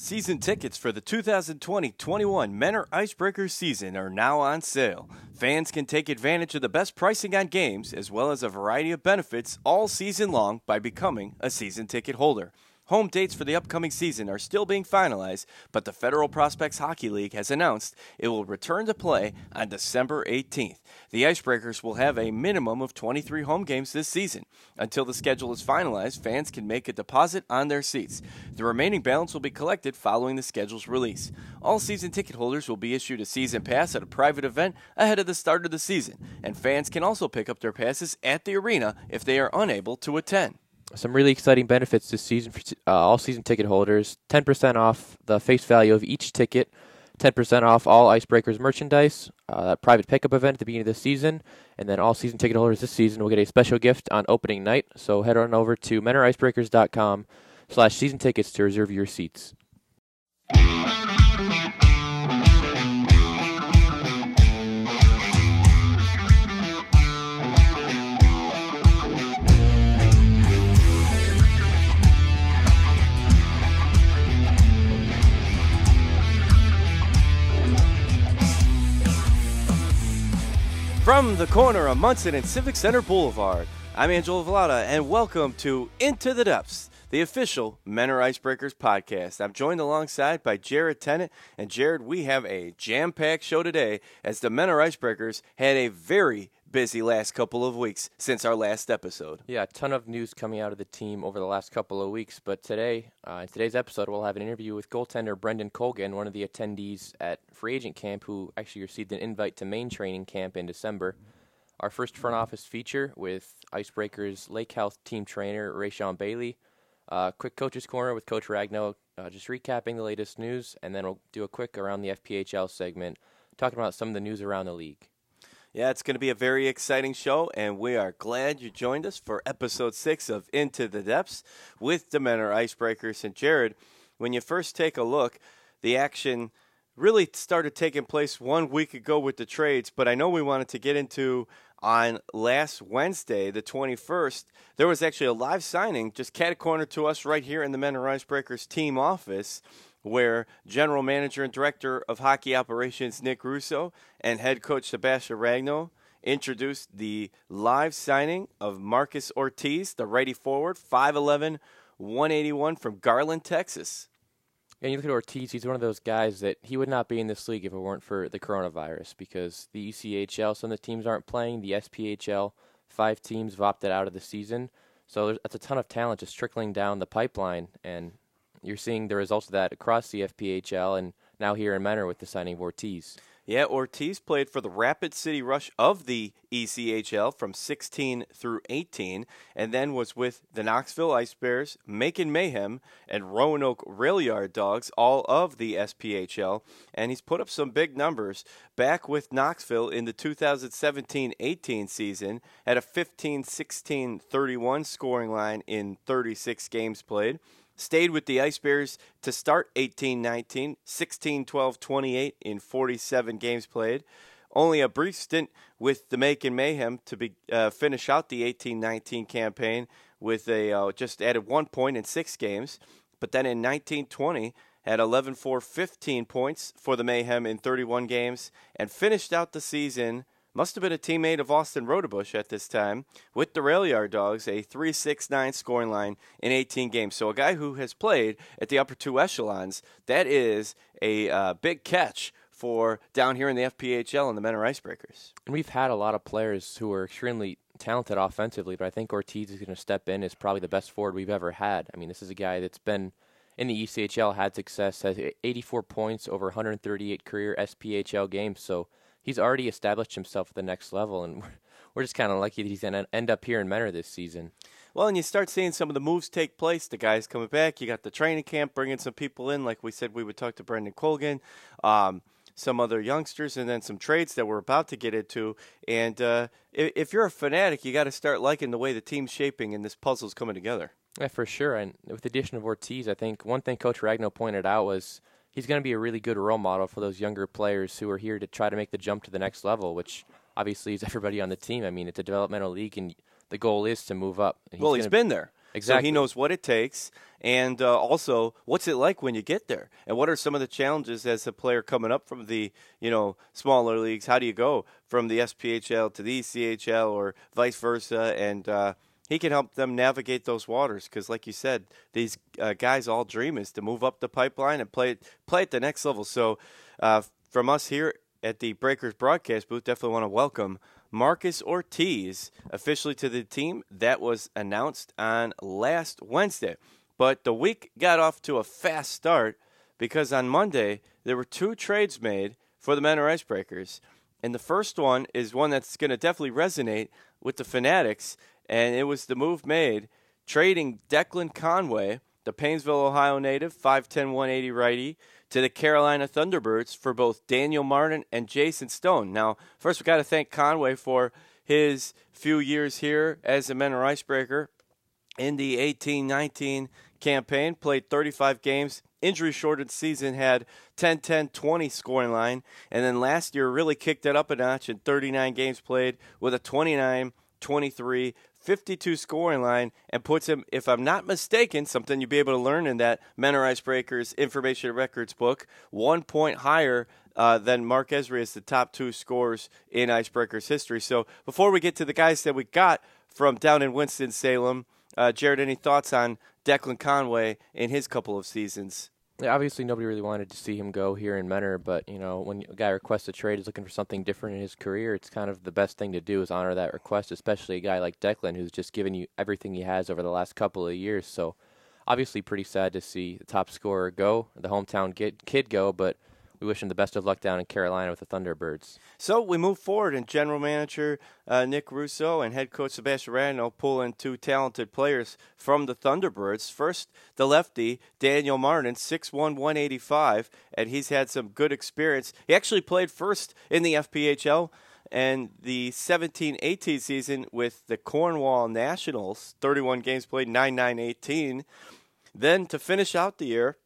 Season tickets for the 2020 21 Mentor Icebreakers season are now on sale. Fans can take advantage of the best pricing on games as well as a variety of benefits all season long by becoming a season ticket holder. Home dates for the upcoming season are still being finalized, but the Federal Prospects Hockey League has announced it will return to play on December 18th. The Icebreakers will have a minimum of 23 home games this season. Until the schedule is finalized, fans can make a deposit on their seats. The remaining balance will be collected following the schedule's release. All season ticket holders will be issued a season pass at a private event ahead of the start of the season, and fans can also pick up their passes at the arena if they are unable to attend some really exciting benefits this season for uh, all season ticket holders. 10% off the face value of each ticket. 10% off all icebreakers merchandise uh, private pickup event at the beginning of the season. And then all season ticket holders this season will get a special gift on opening night. So head on over to mentoricebreakers.com slash season tickets to reserve your seats From the corner of Munson and Civic Center Boulevard, I'm Angelo Vallata, and welcome to Into the Depths, the official Mentor Icebreakers podcast. I'm joined alongside by Jared Tennant, and Jared, we have a jam-packed show today as the Mentor Icebreakers had a very busy last couple of weeks since our last episode. Yeah, a ton of news coming out of the team over the last couple of weeks. But today, uh, in today's episode, we'll have an interview with goaltender Brendan Colgan, one of the attendees at free agent camp, who actually received an invite to main training camp in December. Our first front office feature with Icebreakers Lake Health team trainer Raysean Bailey. Uh, quick coach's corner with Coach Ragno, uh, just recapping the latest news, and then we'll do a quick around the FPHL segment, talking about some of the news around the league. Yeah, it's going to be a very exciting show, and we are glad you joined us for episode six of Into the Depths with the Mentor Icebreakers. And Jared, when you first take a look, the action really started taking place one week ago with the trades, but I know we wanted to get into on last Wednesday, the 21st. There was actually a live signing just cat corner to us right here in the Mentor Icebreakers team office where general manager and director of hockey operations Nick Russo and head coach Sebastian Ragno introduced the live signing of Marcus Ortiz, the righty forward, 5'11, 181 from Garland, Texas. And you look at Ortiz, he's one of those guys that he would not be in this league if it weren't for the coronavirus because the ECHL, some of the teams aren't playing. The SPHL, five teams have opted out of the season. So that's a ton of talent just trickling down the pipeline. And you're seeing the results of that across the FPHL and now here in Mentor with the signing of Ortiz. Yeah, Ortiz played for the Rapid City Rush of the ECHL from 16 through 18, and then was with the Knoxville Ice Bears, Macon Mayhem, and Roanoke Railyard Dogs, all of the SPHL. And he's put up some big numbers back with Knoxville in the 2017 18 season, at a 15 16 31 scoring line in 36 games played stayed with the Ice Bears to start 18 19, 16 12 28 in 47 games played. Only a brief stint with the Macon Mayhem to be, uh, finish out the 18 19 campaign with a uh, just added one point in six games. But then in 1920, had 11 4 15 points for the Mayhem in 31 games and finished out the season must have been a teammate of Austin Rodebush at this time with the Railyard Dogs, a 3-6-9 scoring line in 18 games. So a guy who has played at the upper two echelons, that is a uh, big catch for down here in the FPHL and the Mentor Icebreakers. And we've had a lot of players who are extremely talented offensively, but I think Ortiz is going to step in as probably the best forward we've ever had. I mean, this is a guy that's been in the ECHL, had success, has 84 points over 138 career SPHL games, so – he's already established himself at the next level, and we're just kind of lucky that he's going to end up here in Mentor this season. Well, and you start seeing some of the moves take place. The guys coming back. You got the training camp bringing some people in, like we said we would talk to Brendan Colgan, um, some other youngsters, and then some trades that we're about to get into. And uh, if, if you're a fanatic, you got to start liking the way the team's shaping and this puzzle's coming together. Yeah, for sure. And with the addition of Ortiz, I think one thing Coach Ragno pointed out was – he's going to be a really good role model for those younger players who are here to try to make the jump to the next level, which obviously is everybody on the team. I mean, it's a developmental league, and the goal is to move up. Well, he's been there. Exactly. So he knows what it takes, and uh, also what's it like when you get there, and what are some of the challenges as a player coming up from the you know smaller leagues. How do you go from the SPHL to the ECHL or vice versa, and uh, he can help them navigate those waters because, like you said, these uh, guys all dream is to move up the pipeline and play play at the next level. So, uh, from us here at the Breakers broadcast booth, definitely want to welcome Marcus Ortiz officially to the team. That was announced on last Wednesday, but the week got off to a fast start because on Monday there were two trades made for the Mentor Icebreakers. And the first one is one that's going to definitely resonate with the Fanatics, and it was the move made trading Declan Conway, the Painesville, Ohio native, 5'10, 180 righty, to the Carolina Thunderbirds for both Daniel Martin and Jason Stone. Now, first, we got to thank Conway for his few years here as a Mentor Icebreaker in the 18 19 campaign, played 35 games. Injury shortened season had 10 10 20 scoring line. And then last year really kicked it up a notch in 39 games played with a 29 23 52 scoring line and puts him, if I'm not mistaken, something you'll be able to learn in that Mentor Breakers Information Records book, one point higher uh, than Mark Esri as the top two scorers in Icebreakers history. So before we get to the guys that we got from down in Winston-Salem, uh, Jared, any thoughts on Declan Conway in his couple of seasons? Obviously, nobody really wanted to see him go here in Mentor, but you know, when a guy requests a trade, is looking for something different in his career. It's kind of the best thing to do is honor that request, especially a guy like Declan, who's just given you everything he has over the last couple of years. So, obviously, pretty sad to see the top scorer go, the hometown kid go, but we wish him the best of luck down in Carolina with the Thunderbirds. So we move forward, and general manager uh, Nick Russo and head coach Sebastian Ragno pull in two talented players from the Thunderbirds. First, the lefty Daniel Martin, 6'1", 185, and he's had some good experience. He actually played first in the FPHL and the 17-18 season with the Cornwall Nationals, 31 games played, 9-9-18. Then to finish out the year,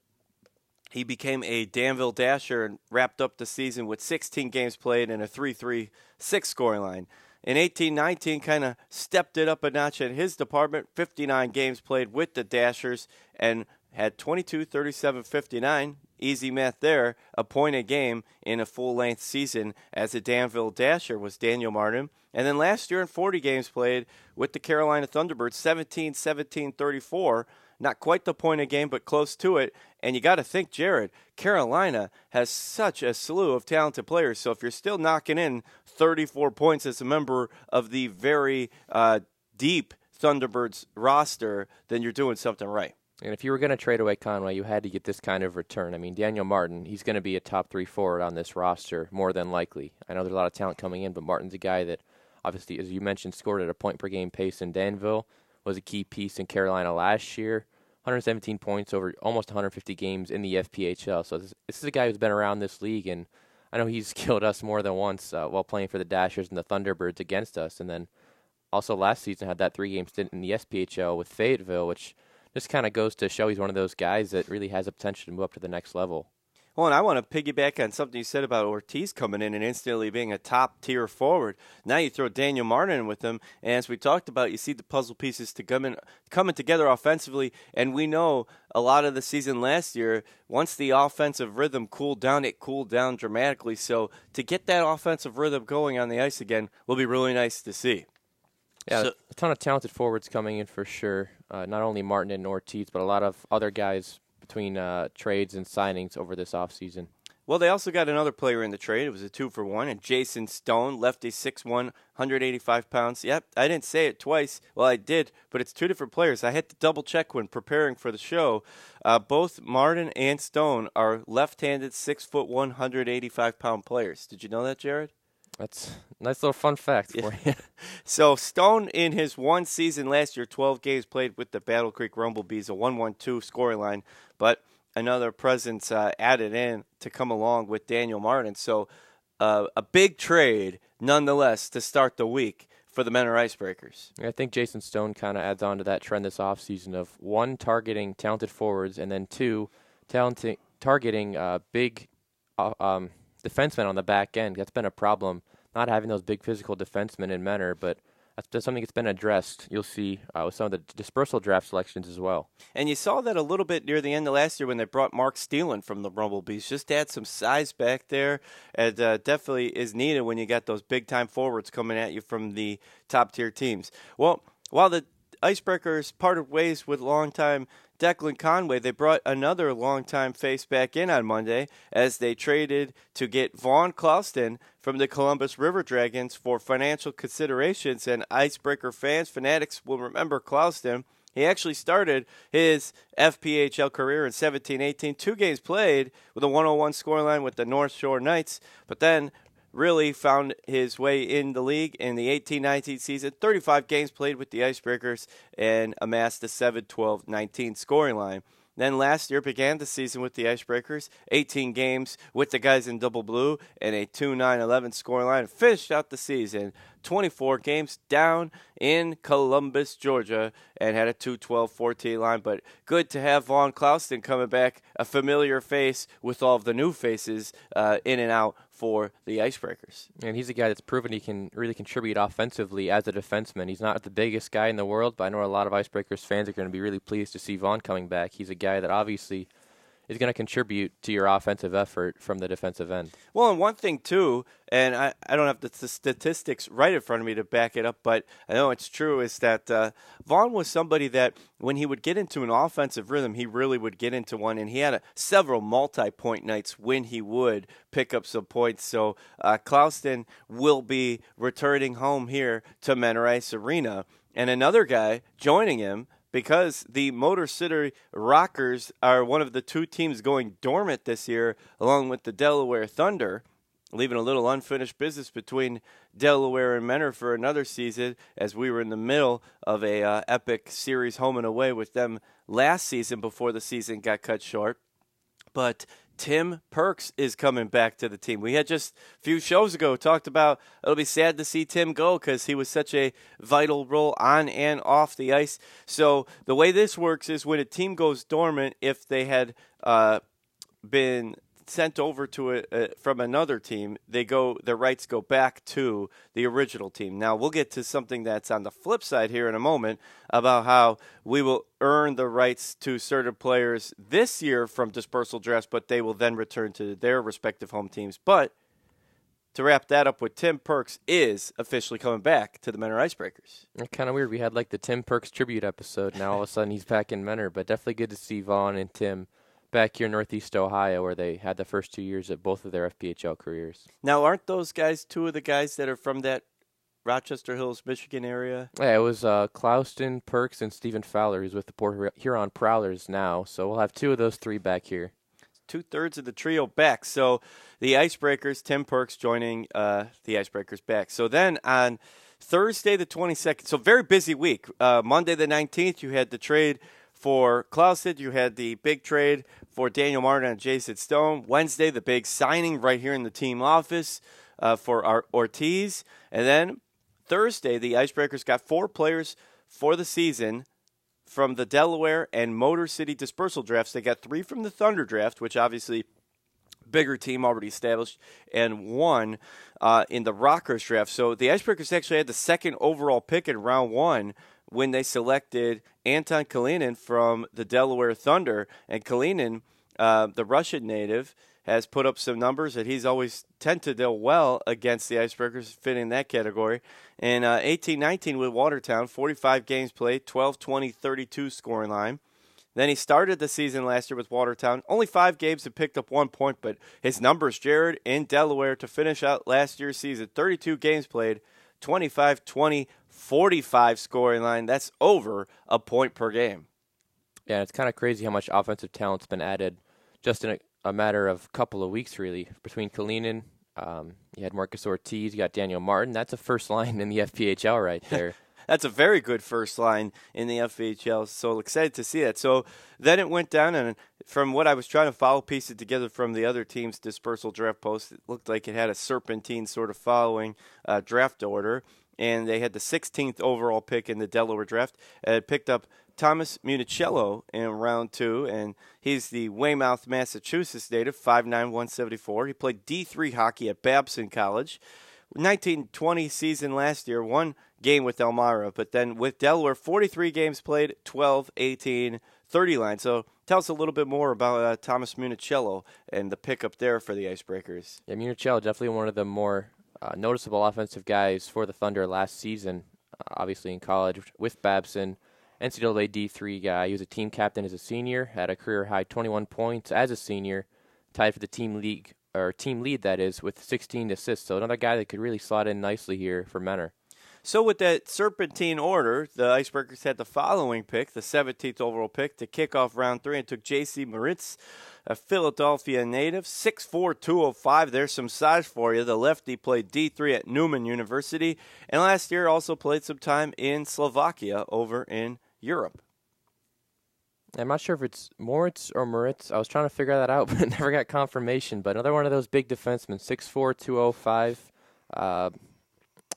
he became a Danville Dasher and wrapped up the season with 16 games played and a 3 3 6 scoring line. In 18 19, kind of stepped it up a notch in his department, 59 games played with the Dashers and had 22 37 59. Easy math there, a point a game in a full length season as a Danville Dasher was Daniel Martin. And then last year in 40 games played with the Carolina Thunderbirds, 17 17 34 not quite the point of game, but close to it. And you got to think, Jared, Carolina has such a slew of talented players. So if you're still knocking in 34 points as a member of the very uh, deep Thunderbirds roster, then you're doing something right. And if you were going to trade away Conway, you had to get this kind of return. I mean, Daniel Martin, he's going to be a top three forward on this roster, more than likely. I know there's a lot of talent coming in, but Martin's a guy that, obviously, as you mentioned, scored at a point per game pace in Danville, was a key piece in Carolina last year. 117 points over almost 150 games in the FPHL. So this, this, is a guy who's been around this league, and I know he's killed us more than once uh, while playing for the Dashers and the Thunderbirds against us. And then also last season had that three game stint in the SPHL with Fayetteville, which just kind of goes to show he's one of those guys that really has the potential to move up to the next level. Well, and I want to piggyback on something you said about Ortiz coming in and instantly being a top tier forward. Now you throw Daniel Martin in with him, and as we talked about, you see the puzzle pieces to come in, coming together offensively. And we know a lot of the season last year, once the offensive rhythm cooled down, it cooled down dramatically. So to get that offensive rhythm going on the ice again will be really nice to see. Yeah, so, a ton of talented forwards coming in for sure. Uh, not only Martin and Ortiz, but a lot of other guys between uh, trades and signings over this offseason. Well, they also got another player in the trade. It was a two for one, and Jason Stone, lefty, 6'1", 185 pounds. Yep, I didn't say it twice. Well, I did, but it's two different players. I had to double check when preparing for the show. Uh, both Martin and Stone are left-handed, 6'1", 185 pound players. Did you know that, Jared? That's a nice little fun fact for you. so Stone in his one season last year, 12 games played with the Battle Creek Rumblebees, a 1-1-2 scoring line, but another presence uh, added in to come along with Daniel Martin. So uh, a big trade nonetheless to start the week for the men Mentor Icebreakers. I think Jason Stone kind of adds on to that trend this offseason of one, targeting talented forwards, and then two, talenting, targeting uh, big uh, um, – defensemen on the back end. That's been a problem, not having those big physical defensemen in Mentor, but that's something that's been addressed. You'll see uh, with some of the dispersal draft selections as well. And you saw that a little bit near the end of last year when they brought Mark Steelan from the Rumblebees. Just add some size back there. It uh, definitely is needed when you got those big time forwards coming at you from the top tier teams. Well, while the Icebreakers parted ways with longtime Declan Conway, they brought another longtime face back in on Monday as they traded to get Vaughn Clouston from the Columbus River Dragons for financial considerations. And Icebreaker fans, fanatics will remember Clouston. He actually started his FPHL career in 17 18, two games played with a 101 scoreline with the North Shore Knights, but then really found his way in the league in the 18 19 season. 35 games played with the Icebreakers and amassed a 7 12 19 scoring line. Then last year began the season with the Icebreakers, 18 games with the guys in double blue and a 2 9 11 scoring line. Finished out the season 24 games down in Columbus, Georgia, and had a 2 12 14 line. But good to have Vaughn Clouston coming back, a familiar face with all of the new faces uh, in and out for the Icebreakers. And he's a guy that's proven he can really contribute offensively as a defenseman. He's not the biggest guy in the world, but I know a lot of Icebreakers fans are going to be really pleased to see Vaughn coming back. He's a guy that obviously is going to contribute to your offensive effort from the defensive end. Well, and one thing too, and I, I don't have the statistics right in front of me to back it up, but I know it's true, is that uh, Vaughn was somebody that when he would get into an offensive rhythm, he really would get into one, and he had a, several multi-point nights when he would pick up some points. So uh, Clouston will be returning home here to Mentor Ice Arena. And another guy joining him because the Motor City Rockers are one of the two teams going dormant this year, along with the Delaware Thunder, leaving a little unfinished business between Delaware and Mentor for another season, as we were in the middle of a uh, epic series home and away with them last season before the season got cut short. But Tim Perks is coming back to the team. We had just a few shows ago talked about it'll be sad to see Tim go because he was such a vital role on and off the ice. So the way this works is when a team goes dormant, if they had uh, been sent over to it uh, from another team, they go their rights go back to the original team. Now we'll get to something that's on the flip side here in a moment about how we will earn the rights to certain players this year from dispersal drafts, but they will then return to their respective home teams. But to wrap that up with Tim Perks is officially coming back to the Mentor Icebreakers. Kind of weird. We had like the Tim Perks tribute episode. Now all of a sudden he's back in Mentor, but definitely good to see Vaughn and Tim back here in Northeast Ohio, where they had the first two years of both of their FPHL careers. Now, aren't those guys two of the guys that are from that Rochester Hills, Michigan area? Yeah, it was uh, Clouston, Perks, and Stephen Fowler, who's with the Port Huron Prowlers now. So we'll have two of those three back here. Two thirds of the trio back. So the Icebreakers, Tim Perks joining uh, the Icebreakers back. So then on Thursday the 22nd, so very busy week. Uh, Monday the 19th, you had the trade for Clouston, you had the big trade for Daniel Martin and Jason Stone. Wednesday, the big signing right here in the team office uh, for our Ortiz. And then Thursday, the Icebreakers got four players for the season from the Delaware and Motor City dispersal drafts. They got three from the Thunder draft, which obviously bigger team already established, and one uh, in the Rockers draft. So the Icebreakers actually had the second overall pick in round one when they selected Anton Kalinin from the Delaware Thunder. And Kalinin, uh, the Russian native, has put up some numbers that he's always tend to do well against the Icebreakers, fitting that category. In uh, 18-19 with Watertown, 45 games played, 12, 20, 32 scoring line. Then he started the season last year with Watertown. Only five games and picked up one point, but his numbers, Jared, in Delaware to finish out last year's season 32 games played, 25 20, 45 scoring line. That's over a point per game. Yeah, it's kind of crazy how much offensive talent's been added just in a, a matter of a couple of weeks, really. Between Kalinin, um, you had Marcus Ortiz, you got Daniel Martin. That's a first line in the FPHL right there. That's a very good first line in the FPHL. So excited to see that. So then it went down, and from what I was trying to follow, piece it together from the other team's dispersal draft post, it looked like it had a serpentine sort of following uh, draft order. And they had the 16th overall pick in the Delaware draft. It picked up Thomas Municello in round two, and he's the Weymouth, Massachusetts native, 5'9", 174. He played D3 hockey at Babson College 1920 season last year, one game with Elmira, but then with Delaware, 43 games played, 12, 18, 30 line. So tell us a little bit more about uh, Thomas Municello and the pickup there for the Icebreakers. Yeah, Municello definitely one of the more uh, noticeable offensive guys for the Thunder last season. Uh, obviously in college with Babson, NCAA D3 guy. He was a team captain as a senior, had a career high 21 points as a senior, tied for the team league or team lead that is with 16 assists. So another guy that could really slot in nicely here for Mentor. So with that serpentine order, the Icebreakers had the following pick, the 17th overall pick, to kick off round three, and took J.C. Moritz, a Philadelphia native, 6'4", 205. There's some size for you. The lefty played D3 at Neumann University, and last year also played some time in Slovakia over in Europe. I'm not sure if it's Moritz or Moritz. I was trying to figure that out, but never got confirmation. But another one of those big defensemen, 6'4", 205. Uh,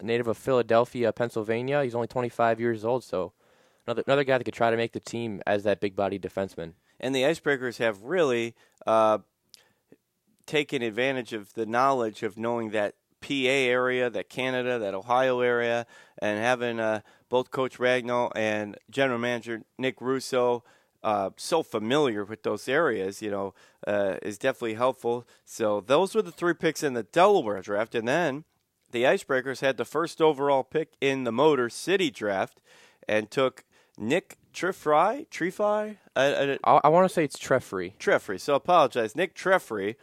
native of Philadelphia, Pennsylvania. He's only 25 years old, so another another guy that could try to make the team as that big body defenseman. And the Icebreakers have really uh, taken advantage of the knowledge of knowing that PA area, that Canada, that Ohio area, and having uh, both Coach Ragno and General Manager Nick Russo uh, so familiar with those areas, you know, uh, is definitely helpful. So those were the three picks in the Delaware draft, and then the Icebreakers had the first overall pick in the Motor City draft and took Nick Trefry. Trefry? I, I, I want to say it's Trefry. Trefry. So apologize. Nick Trefry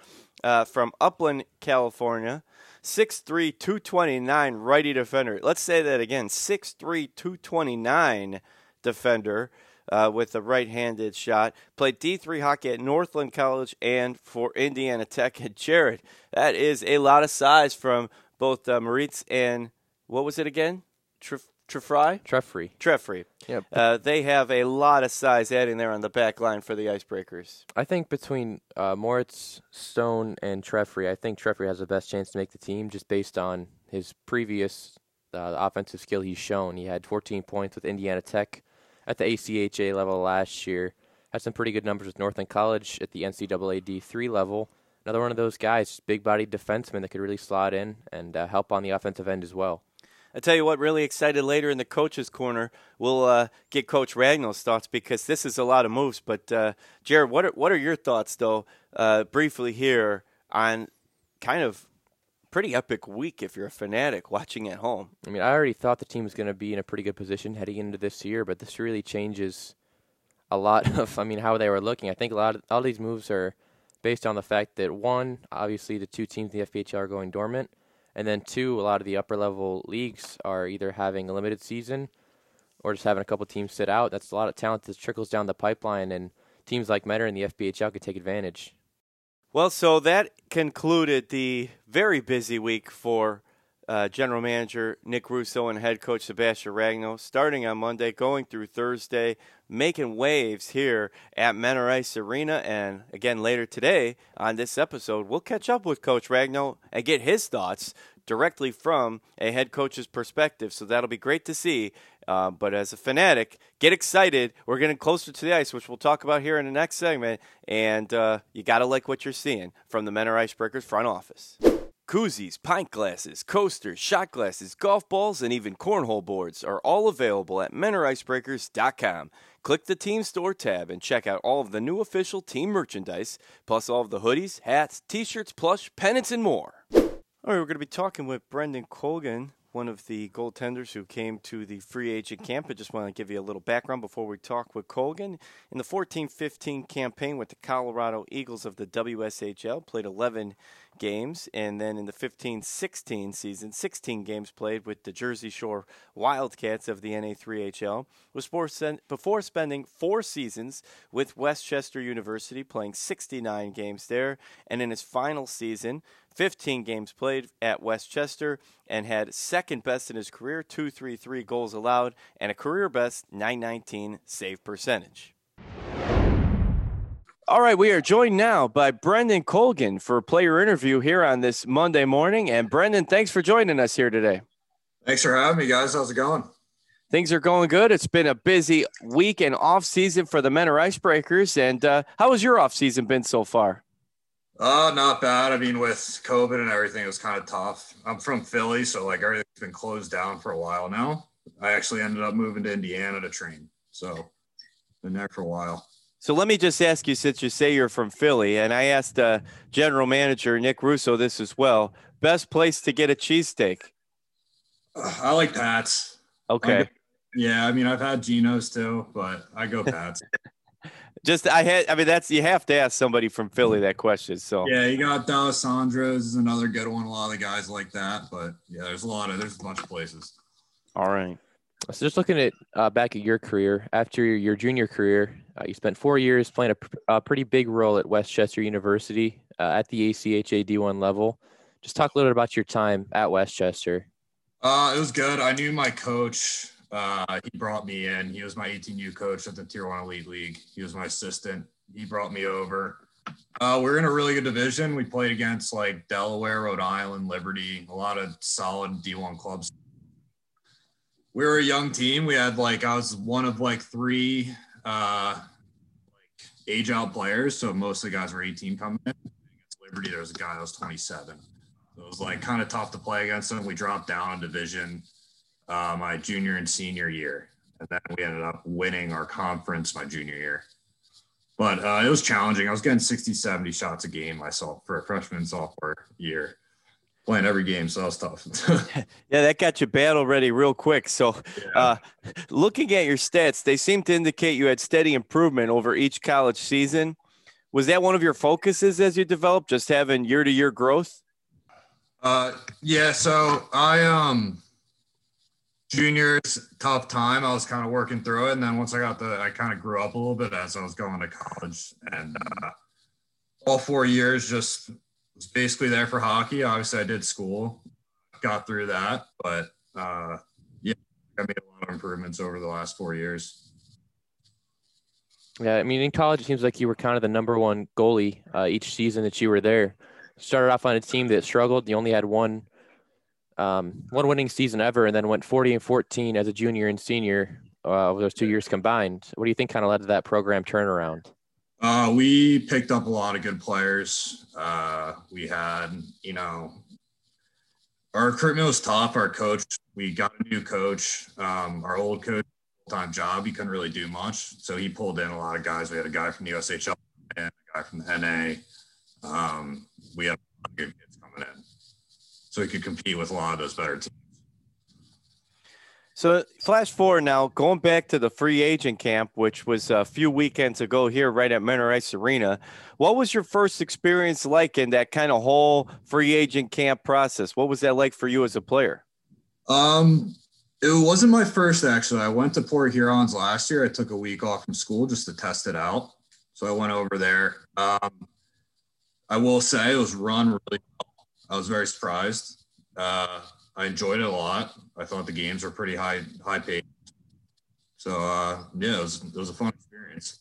uh, from Upland, California. 6'3", 229 righty defender. Let's say that again. 6'3", 229 defender uh, with a right-handed shot. Played D3 hockey at Northland College and for Indiana Tech at Jared. That is a lot of size from both uh, Moritz and what was it again? Tref- Trefry? Trefry. Trefry. Yep. Uh, they have a lot of size adding there on the back line for the Icebreakers. I think between uh, Moritz, Stone, and Trefry, I think Trefry has the best chance to make the team just based on his previous uh, offensive skill he's shown. He had 14 points with Indiana Tech at the ACHA level last year. Had some pretty good numbers with Northland College at the NCAA D3 level another one of those guys, big bodied defenseman that could really slot in and uh, help on the offensive end as well. I tell you what, really excited later in the coaches' corner. We'll uh, get Coach Ragno's thoughts because this is a lot of moves. But uh, Jared, what are what are your thoughts though, uh, briefly here on kind of pretty epic week if you're a fanatic watching at home. I mean, I already thought the team was going to be in a pretty good position heading into this year, but this really changes a lot of, I mean, how they were looking. I think a lot of all these moves are based on the fact that one, obviously the two teams in the FPHL are going dormant, and then two, a lot of the upper level leagues are either having a limited season or just having a couple teams sit out. That's a lot of talent that trickles down the pipeline, and teams like Mentor and the FPHL could take advantage. Well, so that concluded the very busy week for uh, General Manager Nick Russo and Head Coach Sebastian Ragno, starting on Monday, going through Thursday, making waves here at Mentor Ice Arena. And again, later today on this episode, we'll catch up with Coach Ragno and get his thoughts directly from a head coach's perspective. So that'll be great to see. Uh, but as a fanatic, get excited. We're getting closer to the ice, which we'll talk about here in the next segment. And uh, you got to like what you're seeing from the Mentor Icebreakers front office. Koozies, pint glasses, coasters, shot glasses, golf balls, and even cornhole boards are all available at mentoricebreakers.com. Click the Team Store tab and check out all of the new official team merchandise, plus all of the hoodies, hats, t shirts, plush, pennants, and more. All right, we're going to be talking with Brendan Colgan one of the goaltenders who came to the free agent camp. I just want to give you a little background before we talk with Colgan. In the 14 15 campaign with the Colorado Eagles of the WSHL, played 11 games, and then in the 15 16 season, 16 games played with the Jersey Shore Wildcats of the NA3HL. Was before spending four seasons with West Chester University, playing 69 games there, and in his final season, 15 games played at West Chester and had second best in his career, 233 goals allowed, and a career best 919 save percentage. All right, we are joined now by Brendan Colgan for a player interview here on this Monday morning. And Brendan, thanks for joining us here today. Thanks for having me, guys. How's it going? Things are going good. It's been a busy week and off season for the men Mentor Icebreakers. And uh, how has your off season been so far? Uh, not bad. I mean, with COVID and everything, it was kind of tough. I'm from Philly, so like everything's been closed down for a while now. I actually ended up moving to Indiana to train, so been there for a while. So let me just ask you, since you say you're from Philly, and I asked uh, General Manager Nick Russo this as well. Best place to get a cheesesteak? I like Pat's. Okay. yeah, I mean, I've had Geno's too, but I go Pat's. Just I had I mean that's you have to ask somebody from Philly that question. So yeah, you got D'Alessandro's is another good one. A lot of the guys like that, but yeah, there's a lot of there's a bunch of places. All right. So just looking at uh, back at your career after your, your junior career, uh, you spent four years playing a, a, pretty big role at West Chester University uh, at the ACHA D1 level. Just talk a little bit about your time at West Chester. Uh, it was good. I knew my coach uh, he brought me in. He was my 18U coach at the Tier One Elite League. He was my assistant. He brought me over. Uh, we're in a really good division. We played against like Delaware, Rhode Island, Liberty, a lot of solid D1 clubs. We were a young team. We had like I was one of like three uh, like age out players. So most of the guys were 18 coming in. Against Liberty, there was a guy that was 27. So it was like kind of tough to play against them. We dropped down a division uh, my junior and senior year. And then we ended up winning our conference my junior year. But uh, it was challenging. I was getting 60, 70 shots a game myself for a freshman sophomore year, playing every game. So that was tough. yeah, that got you battle ready real quick. So, yeah. uh, looking at your stats, they seem to indicate you had steady improvement over each college season. Was that one of your focuses as you developed, just having year to year growth? Uh, yeah. So I um juniors tough time i was kind of working through it and then once i got the i kind of grew up a little bit as i was going to college and uh, all four years just was basically there for hockey. Obviously i did school got through that but uh, yeah i made a lot of improvements over the last four years. Yeah i mean in college it seems like you were kind of the number one goalie uh, each season that you were there. Started off on a team that struggled. You only had one um, one winning season ever, and then went 40 and 14 as a junior and senior uh, over those two years combined. What do you think kind of led to that program turnaround? Uh, we picked up a lot of good players. Uh, we had, you know, our recruitment was tough. Our coach, we got a new coach. Um, our old coach, full time job, he couldn't really do much, so he pulled in a lot of guys. We had a guy from the USHL and a guy from the NA. Um, we had good kids coming in so we could compete with a lot of those better teams. So, flash forward now, going back to the free agent camp, which was a few weekends ago here, right at Mentor Arena. What was your first experience like in that kind of whole free agent camp process? What was that like for you as a player? Um, it wasn't my first actually. I went to Port Hurons last year. I took a week off from school just to test it out. So I went over there. Um, I will say it was run really well. I was very surprised. Uh, I enjoyed it a lot. I thought the games were pretty high high paid. So uh, yeah, it was, it was a fun experience.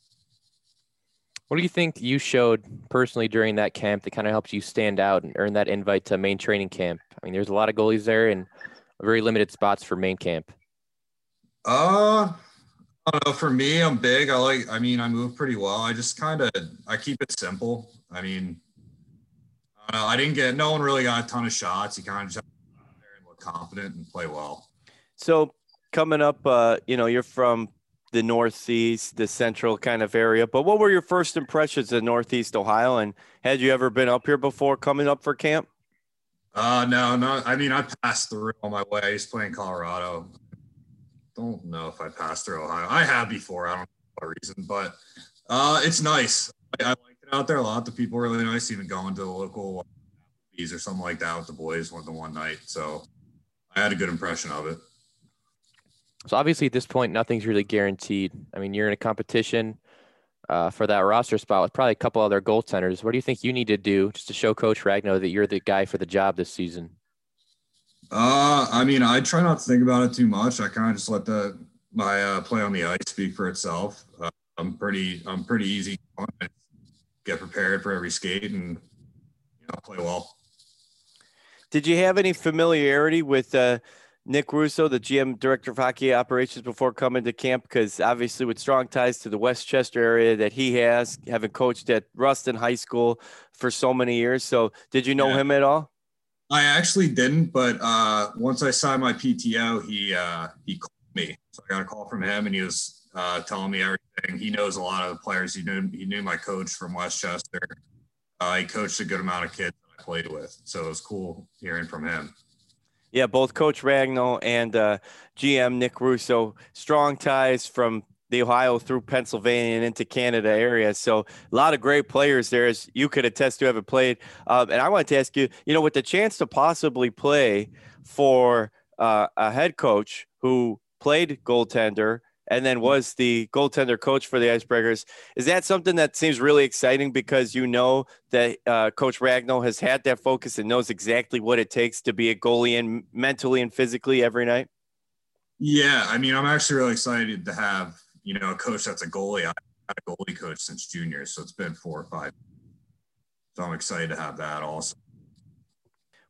What do you think you showed personally during that camp that kind of helps you stand out and earn that invite to main training camp? I mean, there's a lot of goalies there and very limited spots for main camp. Uh, I don't know. For me, I'm big. I like. I mean, I move pretty well. I just kind of I keep it simple. I mean, uh, I didn't get no one really got a ton of shots. He kind of just there and look confident and play well. So coming up, uh, you know, you're from the Northeast, the Central kind of area. But what were your first impressions of Northeast Ohio? And had you ever been up here before coming up for camp? Uh, no, no. I mean, I passed through on my way. I used to play in Colorado. Don't know if I passed through Ohio. I have before. I don't know what reason, but uh, it's nice. I, I like it out there a lot. The people were really nice, even going to the local Applebee's or something like that with the boys one the one night. So I had a good impression of it. So obviously at this point, nothing's really guaranteed. I mean, you're in a competition uh, for that roster spot with probably a couple other goaltenders. What do you think you need to do just to show Coach Ragno that you're the guy for the job this season? Uh, I mean, I try not to think about it too much. I kind of just let the my uh, play on the ice speak for itself. Uh, I'm pretty, I'm pretty easy get prepared for every skate and you know play well. Did you have any familiarity with uh, Nick Russo, the GM director of hockey operations, before coming to camp? Because obviously, with strong ties to the West Chester area that he has, having coached at Rustin High School for so many years. So, did you know yeah. him at all? I actually didn't, but uh, once I signed my PTO, he uh, he called me. So I got a call from him, and he was uh, telling me everything. He knows a lot of the players. He knew he knew my coach from West Chester. Uh, he coached a good amount of kids played with, so it was cool hearing from him. Yeah, both Coach Ragno and uh, GM Nick Russo, strong ties from the Ohio through Pennsylvania and into Canada area. So a lot of great players there, as you could attest to having played. Um, and I wanted to ask you, you know, with the chance to possibly play for uh, a head coach who played goaltender and then was the goaltender coach for the Icebreakers. Is that something that seems really exciting because you know that uh, Coach Ragno has had that focus and knows exactly what it takes to be a goalie and mentally and physically every night? Yeah, I mean, I'm actually really excited to have you know a coach that's a goalie. I've had a goalie coach since junior, so it's been four or five. So I'm excited to have that also.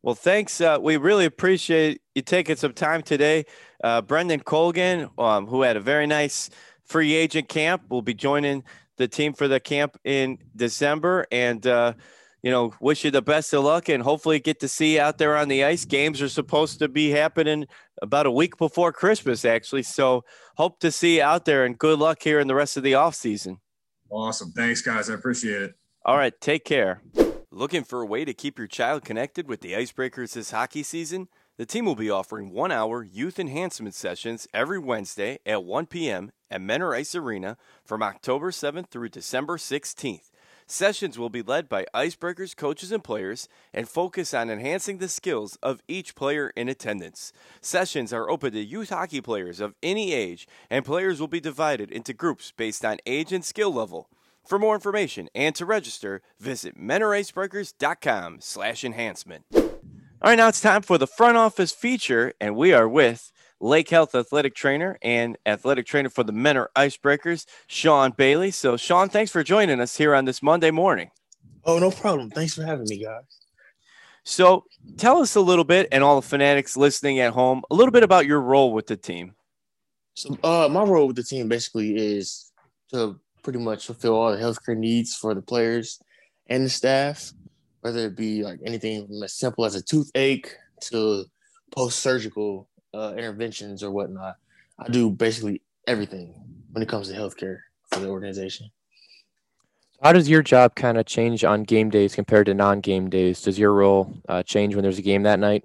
Well, thanks. Uh, we really appreciate you taking some time today. Uh, Brendan Colgan, um, who had a very nice free agent camp, will be joining the team for the camp in December. And, uh, you know, wish you the best of luck and hopefully get to see you out there on the ice. Games are supposed to be happening about a week before Christmas, actually. So hope to see you out there and good luck here in the rest of the off season. Awesome. Thanks, guys. I appreciate it. All right. Take care. Looking for a way to keep your child connected with the Icebreakers this hockey season? The team will be offering one hour youth enhancement sessions every Wednesday at 1 p.m. at Mentor Ice Arena from October 7th through December 16th. Sessions will be led by Icebreakers coaches and players and focus on enhancing the skills of each player in attendance. Sessions are open to youth hockey players of any age, and players will be divided into groups based on age and skill level. For more information and to register, visit mentoricebreakers.com slash enhancement. All right, now it's time for the front office feature, and we are with Lake Health athletic trainer and athletic trainer for the Mentor Icebreakers, Sean Bailey. So, Sean, thanks for joining us here on this Monday morning. Oh, no problem. Thanks for having me, guys. So, tell us a little bit, and all the fanatics listening at home, a little bit about your role with the team. So, uh, my role with the team basically is to pretty much fulfill all the healthcare needs for the players and the staff, whether it be like anything from as simple as a toothache to post surgical uh, interventions or whatnot. I do basically everything when it comes to healthcare for the organization. How does your job kind of change on game days compared to non-game days? Does your role uh, change when there's a game that night?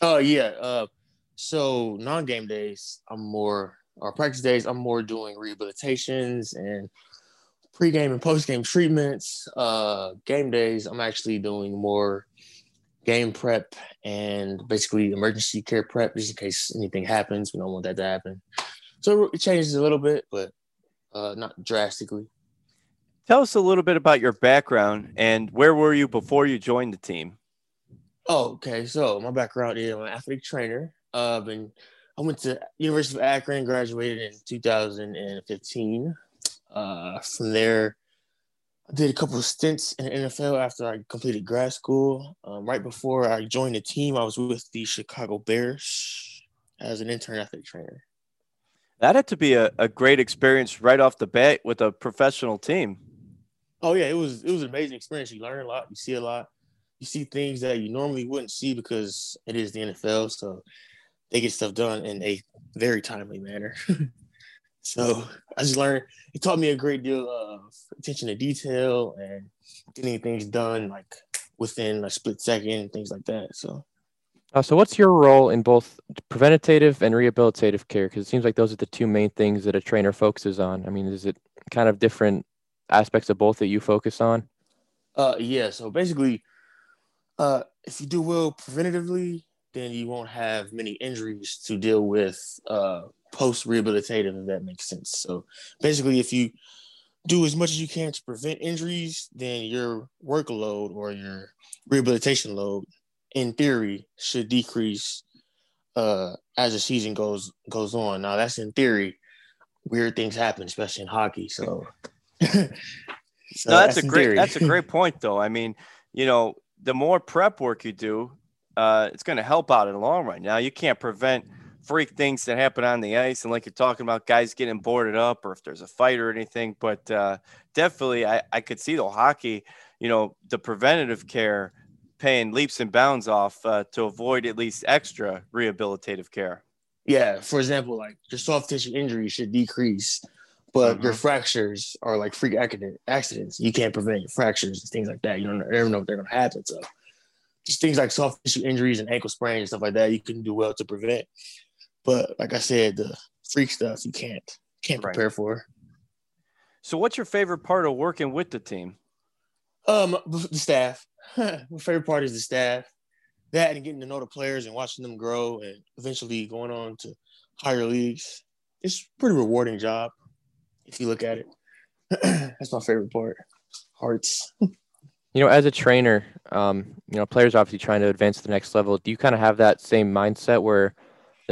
Oh uh, yeah. Uh, so non-game days, I'm more or practice days, I'm more doing rehabilitations and pregame and postgame treatments. Uh, game days, I'm actually doing more game prep and basically emergency care prep just in case anything happens. We don't want that to happen. So it changes a little bit, but uh, not drastically. Tell us a little bit about your background and where were you before you joined the team? Oh, okay. So my background is I'm an athletic trainer. Uh, I've been I went to University of Akron, graduated in 2015. Uh, from there, I did a couple of stints in the NFL after I completed grad school. Um, right before I joined the team, I was with the Chicago Bears as an intern athletic trainer. That had to be a, a great experience right off the bat with a professional team. Oh yeah, it was it was an amazing experience. You learn a lot, you see a lot, you see things that you normally wouldn't see because it is the NFL. So they get stuff done in a very timely manner. so I just learned. It taught me a great deal of attention to detail and getting things done like within a split second, things like that. So. Uh, so, what's your role in both preventative and rehabilitative care? Because it seems like those are the two main things that a trainer focuses on. I mean, is it kind of different aspects of both that you focus on? Uh, yeah. So basically, uh, if you do well preventatively, then you won't have many injuries to deal with uh, post rehabilitative, if that makes sense. So basically, if you do as much as you can to prevent injuries, then your workload or your rehabilitation load, in theory, should decrease uh, as the season goes goes on. Now, that's in theory. Weird things happen, especially in hockey. So, so no, that's, that's a great theory. that's a great point, though. I mean, you know, the more prep work you do, uh, it's going to help out in the long run. Now you can't prevent freak things that happen on the ice, and like you're talking about guys getting boarded up, or if there's a fight or anything. But uh, definitely, I, I could see the hockey, you know, the preventative care paying leaps and bounds off uh, to avoid at least extra rehabilitative care. Yeah, for example, like your soft tissue injuries should decrease, but Mhm. your fractures are like freak accident accidents. You can't prevent your fractures and things like that. You don't ever know if they're gonna happen. So just things like soft tissue injuries and ankle sprains and stuff like that, you can do well to prevent. But like I said, the freak stuff you can't can't Right. prepare for. So, what's your favorite part of working with the team? Um, the staff. My favorite part is the staff. That and getting to know the players and watching them grow and eventually going on to higher leagues. It's a pretty rewarding job if you look at it. That's my favorite part. Hearts. You know, as a trainer, um, you know, players obviously trying to advance to the next level. Do you kind of have that same mindset where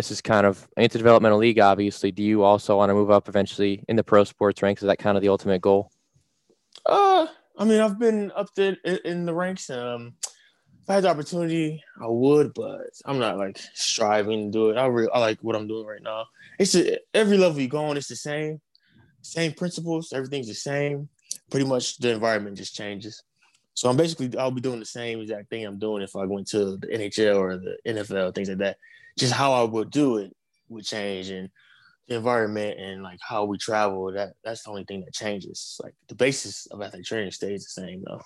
this is kind of it's a developmental league, obviously? Do you also want to move up eventually in the pro sports ranks? Is that kind of the ultimate goal? Uh, I mean, I've been up there in, the ranks. Um, if I had the opportunity, I would, but I'm not like striving to do it. I really, I like what I'm doing right now. It's a, every level you go on, it's the same, same principles. Everything's the same. Pretty much, the environment just changes. So I'm basically, I'll be doing the same exact thing I'm doing if I went to the NHL or the NFL, things like that. Just how I would do it would change, and the environment and like how we travel. That that's the only thing that changes. Like the basis of athletic training stays the same though.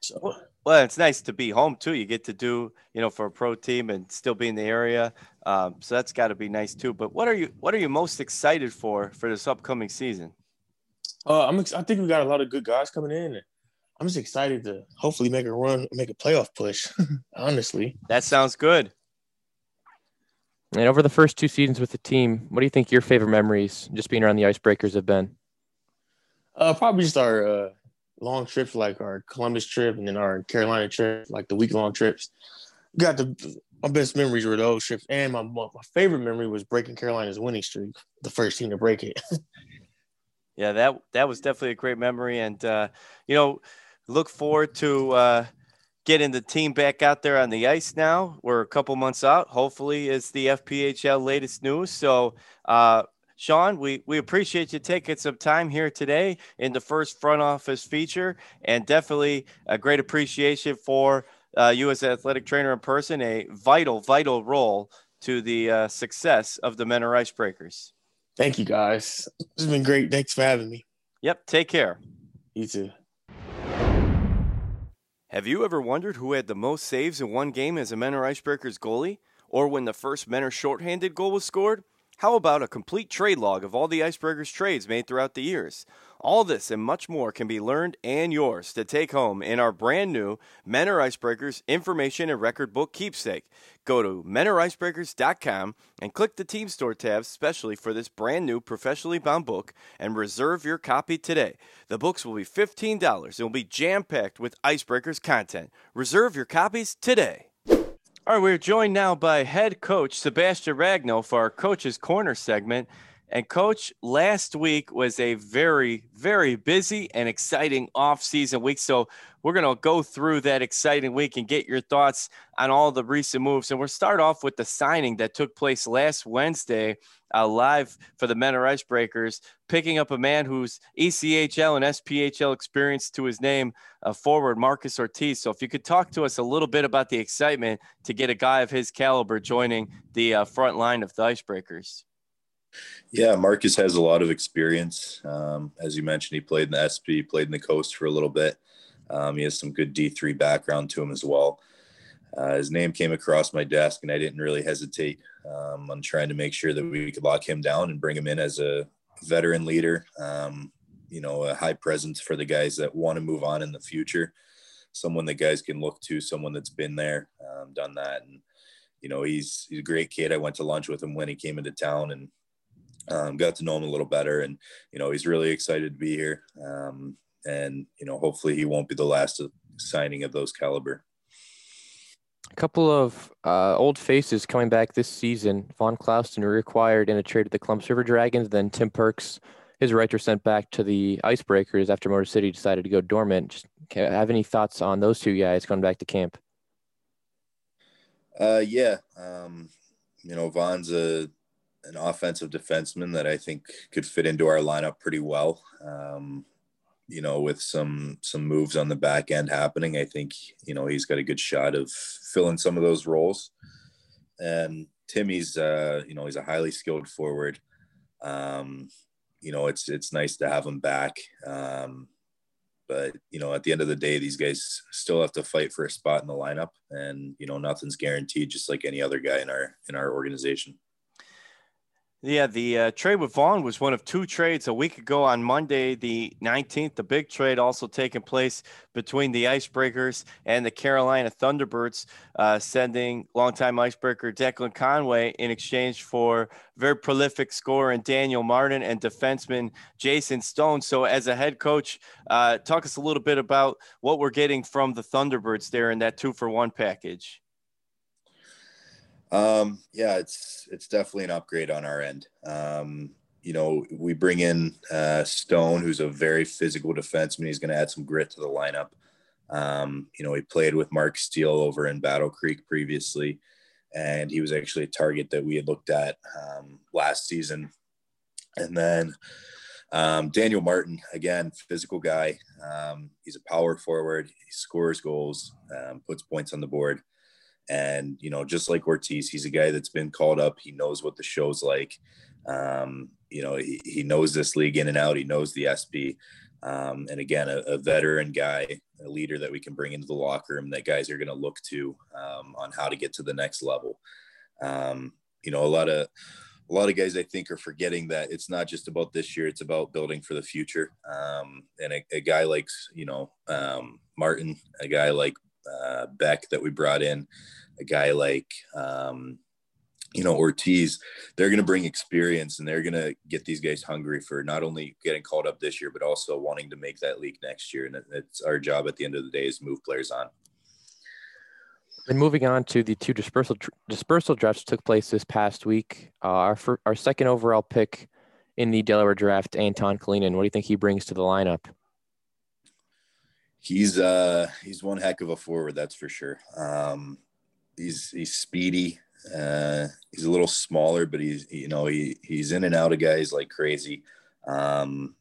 So Well, Well, it's nice to be home too. You get to do, you know, for a pro team and still be in the area. Um, so that's got to be nice too. But what are you what are you most excited for for this upcoming season? uh, I'm ex- I think we got a lot of good guys coming in. I'm just excited to hopefully make a run, make a playoff push. honestly, That sounds good. And over the first two seasons with the team, what do you think your favorite memories, just being around the Icebreakers, have been? uh, probably just our uh, long trips, like our Columbus trip and then our Carolina trip, like the week long trips. Got the my best memories were those trips, and my my favorite memory was breaking Carolina's winning streak, the first team to break it. Yeah, that that was definitely a great memory, and uh, you know, look forward to uh, getting the team back out there on the ice. Now we're a couple months out. Hopefully, is the FPHL latest news. So, uh, Sean, we we appreciate you taking some time here today in the first front office feature, and definitely a great appreciation for uh, you as an athletic trainer in person. A vital, vital role to the uh, success of the Mentor Icebreakers. Thank you guys. This has been great. Thanks for having me. Yep, take care. You too. Have you ever wondered who had the most saves in one game as a Mentor Icebreakers goalie? Or when the first Mentor shorthanded goal was scored? How about a complete trade log of all the Icebreakers trades made throughout the years? All this and much more can be learned and yours to take home in our brand new Men Mentor Icebreakers Information and Record Book Keepsake. Go to MentorIcebreakers.com and click the Team Store tab specially for this brand new professionally bound book and reserve your copy today. The books will be $15 and will be jam packed with Icebreakers content. Reserve your copies today. All right, we're joined now by head coach Sebastian Ragno for our Coach's Corner segment. And coach, last week was a very, very busy and exciting off-season week. So we're going to go through that exciting week and get your thoughts on all the recent moves. And we'll start off with the signing that took place last Wednesday, uh, live for the Mentor Icebreakers, picking up a man who's ECHL and SPHL experience to his name, uh, forward Marcus Ortiz. So if you could talk to us a little bit about the excitement to get a guy of his caliber joining the uh, front line of the Icebreakers. Yeah, Marcus has a lot of experience. Um, as you mentioned, he played in the SP, played in the Coast for a little bit. Um, he has some good D3 background to him as well. Uh, his name came across my desk, and I didn't really hesitate um, on trying to make sure that we could lock him down and bring him in as a veteran leader. Um, you know, a high presence for the guys that want to move on in the future. Someone that guys can look to, someone that's been there, um, done that, and you know, he's he's a great kid. I went to lunch with him when he came into town, and um, got to know him a little better and you know he's really excited to be here um, and you know hopefully he won't be the last of signing of those caliber A couple of uh, old faces coming back this season. Von Clauston reacquired in a trade with the Columbus River Dragons. Then Tim Perks, his rights were sent back to the Icebreakers after Motor City decided to go dormant. Just have any thoughts on those two guys going back to camp? Uh, yeah. Um, you know, Vaughn's a an offensive defenseman that I think could fit into our lineup pretty well. Um, you know, with some some moves on the back end happening, I think you know he's got a good shot of filling some of those roles. And Timmy's, uh, you know, he's a highly skilled forward. Um, you know, it's it's nice to have him back. Um, but you know, at the end of the day, these guys still have to fight for a spot in the lineup, and you know, nothing's guaranteed, just like any other guy in our in our organization. Yeah, the uh, trade with Vaughn was one of two trades a week ago on Monday, the 19th. The big trade also taking place between the Icebreakers and the Carolina Thunderbirds, uh, sending longtime Icebreaker Declan Conway in exchange for very prolific scorer and Daniel Martin and defenseman Jason Stone. So, as a head coach, uh, talk us a little bit about what we're getting from the Thunderbirds there in that two for one package. Um, yeah, it's it's definitely an upgrade on our end. Um, you know, we bring in uh, Stone, who's a very physical defenseman. He's going to add some grit to the lineup. Um, you know, he played with Mark Steele over in Battle Creek previously, and he was actually a target that we had looked at um, last season. And then um, Daniel Martin, again, physical guy. Um, he's a power forward. He scores goals, um, puts points on the board. And, you know, just like Ortiz, he's a guy that's been called up. He knows what the show's like. Um, you know, he, he knows this league in and out. He knows the SP. Um, and again, a, a, veteran guy, a leader that we can bring into the locker room that guys are going to look to um, on how to get to the next level. Um, you know, a lot of a lot of guys I think are forgetting that it's not just about this year; it's about building for the future. Um, and a, a, guy like you know um, Martin, a guy like uh, Beck that we brought in, a guy like um, you know Ortiz, they're going to bring experience and they're going to get these guys hungry for not only getting called up this year, but also wanting to make that league next year. And it's our job at the end of the day is move players on. And moving on to the two dispersal dispersal drafts took place this past week. Uh, our our second overall pick in the Delaware draft, Anton Kalinin. What do you think he brings to the lineup? He's uh he's one heck of a forward, that's for sure. Um, he's he's speedy. Uh, he's a little smaller, but he's you know he he's in and out of guys like crazy. Um,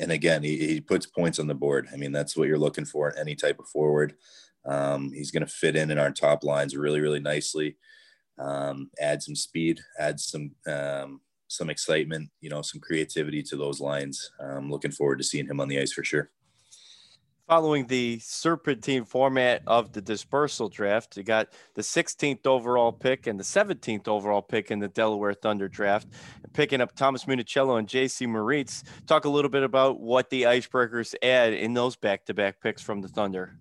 and again, he, he puts points on the board. I mean, that's what you're looking for in any type of forward. Um, he's going to fit in in our top lines really, really nicely. Um, add some speed, add some um, some excitement, you know, some creativity to those lines. I'm looking forward to seeing him on the ice for sure following the serpentine format of the dispersal draft. You got the 16th overall pick and the 17th overall pick in the Delaware Thunder draft, picking up Thomas Municello and J.C. Moritz. Talk a little bit about what the Icebreakers add in those back-to-back picks from the Thunder.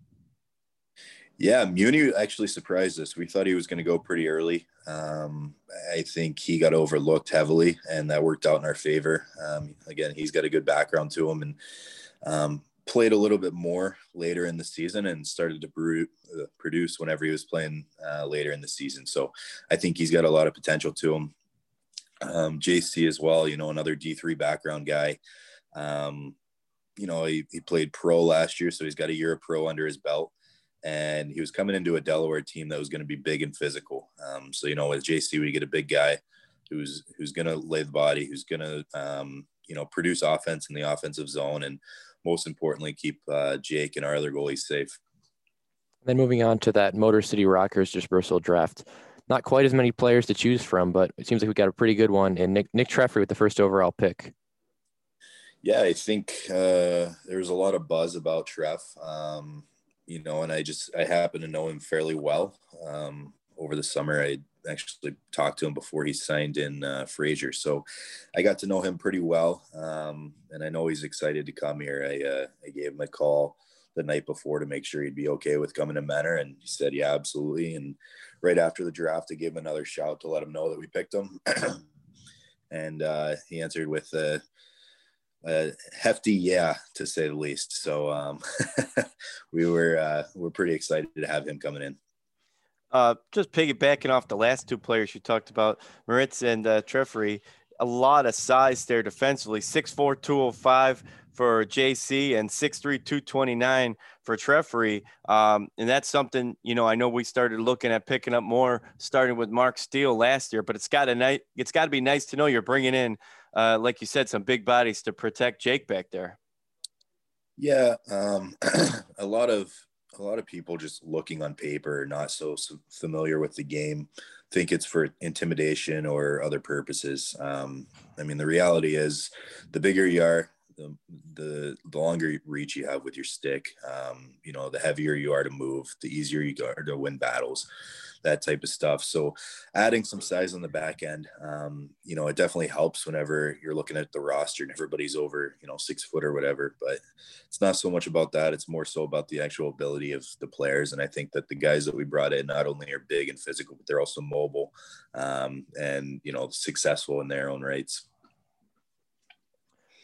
Yeah, Muni actually surprised us. We thought he was going to go pretty early. Um, I think he got overlooked heavily, and that worked out in our favor. Um, again, he's got a good background to him, and um, played a little bit more later in the season and started to brew, uh, produce whenever he was playing uh, later in the season. So I think he's got a lot of potential to him. Um, JC as well, you know, another D3 background guy. Um, you know, he, he played pro last year, so he's got a year of pro under his belt. And he was coming into a Delaware team that was going to be big and physical. Um, so, you know, with JC, we get a big guy who's who's going to lay the body, who's going to, um, you know, produce offense in the offensive zone and most importantly, keep uh, Jake and our other goalies safe. And Then moving on to that Motor City Rockers dispersal draft. Not quite as many players to choose from, but it seems like we got a pretty good one. And Nick Nick Treffry with the first overall pick. Yeah, I think uh, there's a lot of buzz about Treff. Um, you know, and I just I happen to know him fairly well. Um, over the summer, I actually talked to him before he signed in uh, Fraser. So I got to know him pretty well. Um, and I know he's excited to come here. I, uh, I gave him a call the night before to make sure he'd be okay with coming to Mentor. And he said, yeah, absolutely. And right after the draft, I gave him another shout to let him know that we picked him. and uh, he answered with a, a, hefty yeah, to say the least. So um, we were, uh, we're pretty excited to have him coming in. Uh, just piggybacking off the last two players you talked about, Moritz and uh, Treffry, a lot of size there defensively 6'4, 205 for JC and 6'3", 229 for Trefry. Um, and that's something, you know, I know we started looking at picking up more starting with Mark Steele last year, but it's got to nice, it's got to be nice to know you're bringing in, uh, like you said, some big bodies to protect Jake back there. Yeah, um, a lot of a lot of people just looking on paper, not so, so familiar with the game, think it's for intimidation or other purposes. Um, I mean, the reality is, the bigger you are, the, the, longer reach you have with your stick, um, you know, the heavier you are to move, the easier you are to win battles that type of stuff. So adding some size on the back end, um, you know, it definitely helps whenever you're looking at the roster and everybody's over, you know, six foot or whatever. But it's not so much about that. It's more so about the actual ability of the players. And I think that the guys that we brought in not only are big and physical, but they're also mobile um, and, you know, successful in their own rights.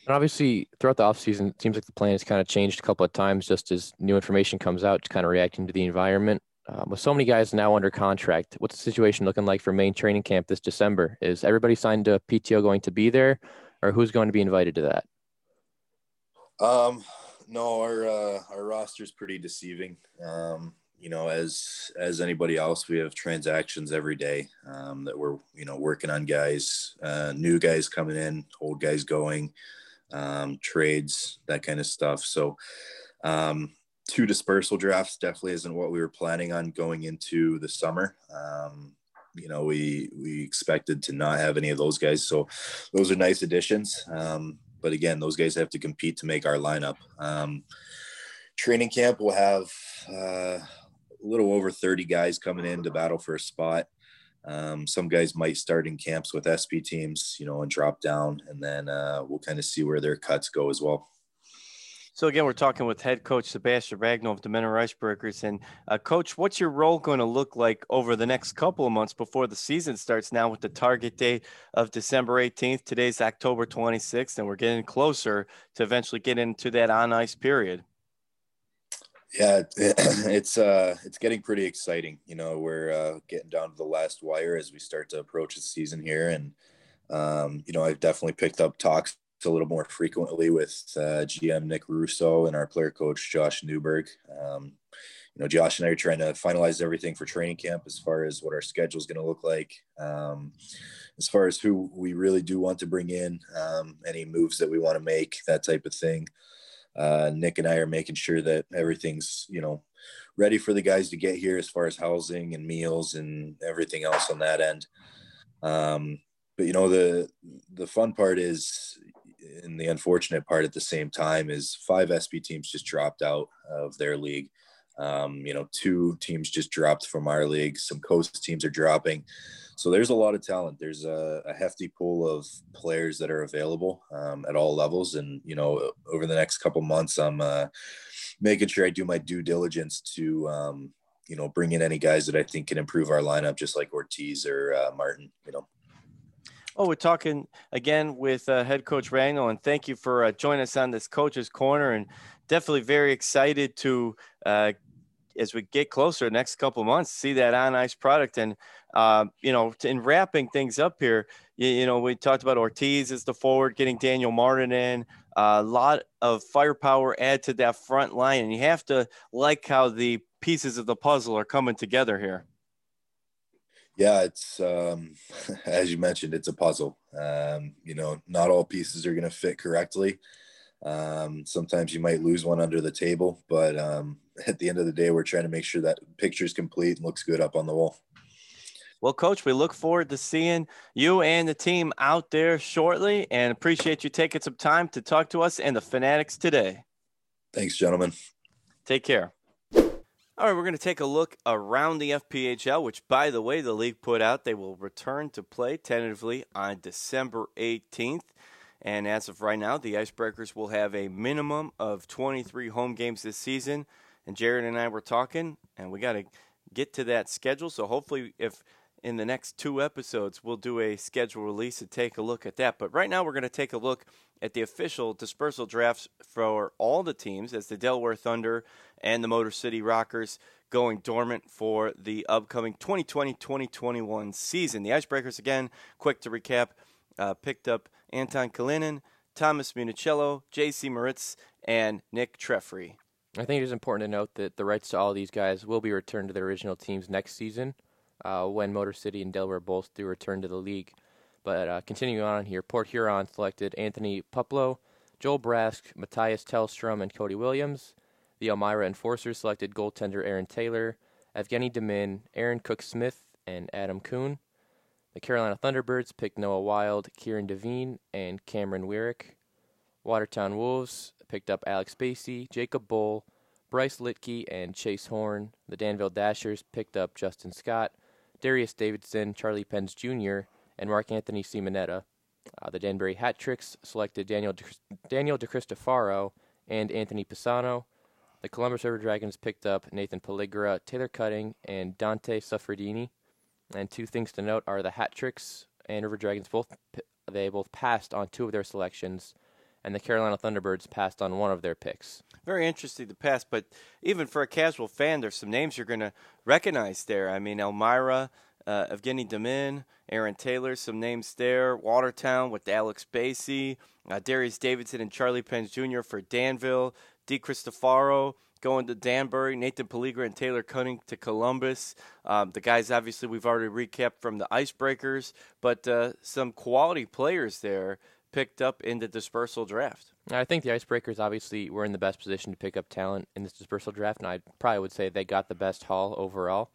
And obviously, throughout the offseason, it seems like the plan has kind of changed a couple of times just as new information comes out, to kind of reacting to the environment. Um, with so many guys now under contract, what's the situation looking like for main training camp this December? Is everybody signed to PTO going to be there, or who's going to be invited to that? Um, no, our uh, our roster is pretty deceiving. Um, you know, as as anybody else, we have transactions every day um, that we're you know working on guys, uh, new guys coming in, old guys going, um, trades, that kind of stuff. So um, two dispersal drafts definitely isn't what we were planning on going into the summer. Um, you know, we we expected to not have any of those guys, so those are nice additions. Um, but again, those guys have to compete to make our lineup. Um, training camp will have uh, a little over 30 guys coming in to battle for a spot. Um, some guys might start in camps with SP teams, you know, and drop down, and then uh, we'll kind of see where their cuts go as well. So again, we're talking with head coach Sebastian Ragno of the Mentor Icebreakers. And uh, coach, what's your role going to look like over the next couple of months before the season starts? Now with the target date of December 18th, today's October 26th, and we're getting closer to eventually get into that on ice period. Yeah, it's uh, it's getting pretty exciting. You know, we're uh, getting down to the last wire as we start to approach the season here, and um, you know, I've definitely picked up talks a little more frequently with uh, GM Nick Russo and our player coach Josh Newberg. Um, you know, Josh and I are trying to finalize everything for training camp as far as what our schedule is going to look like. Um, as far as who we really do want to bring in, um, any moves that we want to make, that type of thing. Uh, Nick and I are making sure that everything's, you know, ready for the guys to get here as far as housing and meals and everything else on that end. Um, but you know the the fun part is and the unfortunate part at the same time is five SB teams just dropped out of their league. Um, you know, two teams just dropped from our league. Some coast teams are dropping. So there's a lot of talent. There's a, a hefty pool of players that are available um, at all levels. And, you know, over the next couple months, I'm uh, making sure I do my due diligence to, um, you know, bring in any guys that I think can improve our lineup, just like Ortiz or uh, Martin, you know. Oh, we're talking again with uh, head coach Rangel, and thank you for uh, joining us on this coach's corner. And definitely very excited to, uh, as we get closer next couple months, see that on ice product. And uh, you know, in wrapping things up here, you, you, know, we talked about Ortiz as the forward, getting Daniel Martin in. A lot of firepower add to that front line, and you have to like how the pieces of the puzzle are coming together here. Yeah, it's um, as you mentioned, it's a puzzle. Um, you know, not all pieces are going to fit correctly. Um, sometimes you might lose one under the table, but um, at the end of the day, we're trying to make sure that picture is complete and looks good up on the wall. Well, coach, we look forward to seeing you and the team out there shortly and appreciate you taking some time to talk to us and the Fanatics today. Thanks, gentlemen. Take care. All right, we're going to take a look around the FPHL, which, by the way, the league put out they will return to play tentatively on December 18th. And as of right now, the Icebreakers will have a minimum of 23 home games this season. And Jared and I were talking, and we got to get to that schedule. So hopefully, if in the next two episodes, we'll do a schedule release and take a look at that. But right now, we're going to take a look at the official dispersal drafts for all the teams as the Delaware Thunder and the Motor City Rockers going dormant for the upcoming 2020 2021 season. The Icebreakers, again, quick to recap, uh, picked up Anton Kalinin, Thomas Municello, J.C. Moritz, and Nick Trefry. I think it is important to note that the rights to all these guys will be returned to their original teams next season uh, when Motor City and Delaware both do return to the league. But uh, continuing on here, Port Huron selected Anthony Puplo, Joel Brask, Matthias Tellstrom, and Cody Williams. The Elmira Enforcers selected goaltender Aaron Taylor, Evgeny Demin, Aaron Cook Smith, and Adam Kuhn. The Carolina Thunderbirds picked Noah Wild, Kieran Devine, and Cameron Weirick. Watertown Wolves picked up Alex Spacey, Jacob Bull, Bryce Litke, and Chase Horn. The Danville Dashers picked up Justin Scott, Darius Davidson, Charlie Pens Jr., and Mark Anthony Simonetta. Uh, the Danbury Hat Tricks selected Daniel De, Daniel DeCristofaro and Anthony Pisano. The Columbus River Dragons picked up Nathan Pelligra, Taylor Cutting, and Dante Suffredini. And two things to note are the Hat Tricks and River Dragons both they both passed on two of their selections, and the Carolina Thunderbirds passed on one of their picks. Very interesting to pass, but even for a casual fan, there's some names you're going to recognize there. I mean, Elmira, uh, Evgeny Demin, Aaron Taylor, some names there. Watertown with Alex Spacey, uh, Darius Davidson, and Charlie Pence Jr. for Danville. De Cristofaro going to Danbury, Nathan Pelligra and Taylor Cutting to Columbus. Um, the guys, obviously, we've already recapped from the Icebreakers, but uh, some quality players there picked up in the dispersal draft. I think the Icebreakers obviously were in the best position to pick up talent in this dispersal draft, and I probably would say they got the best haul overall.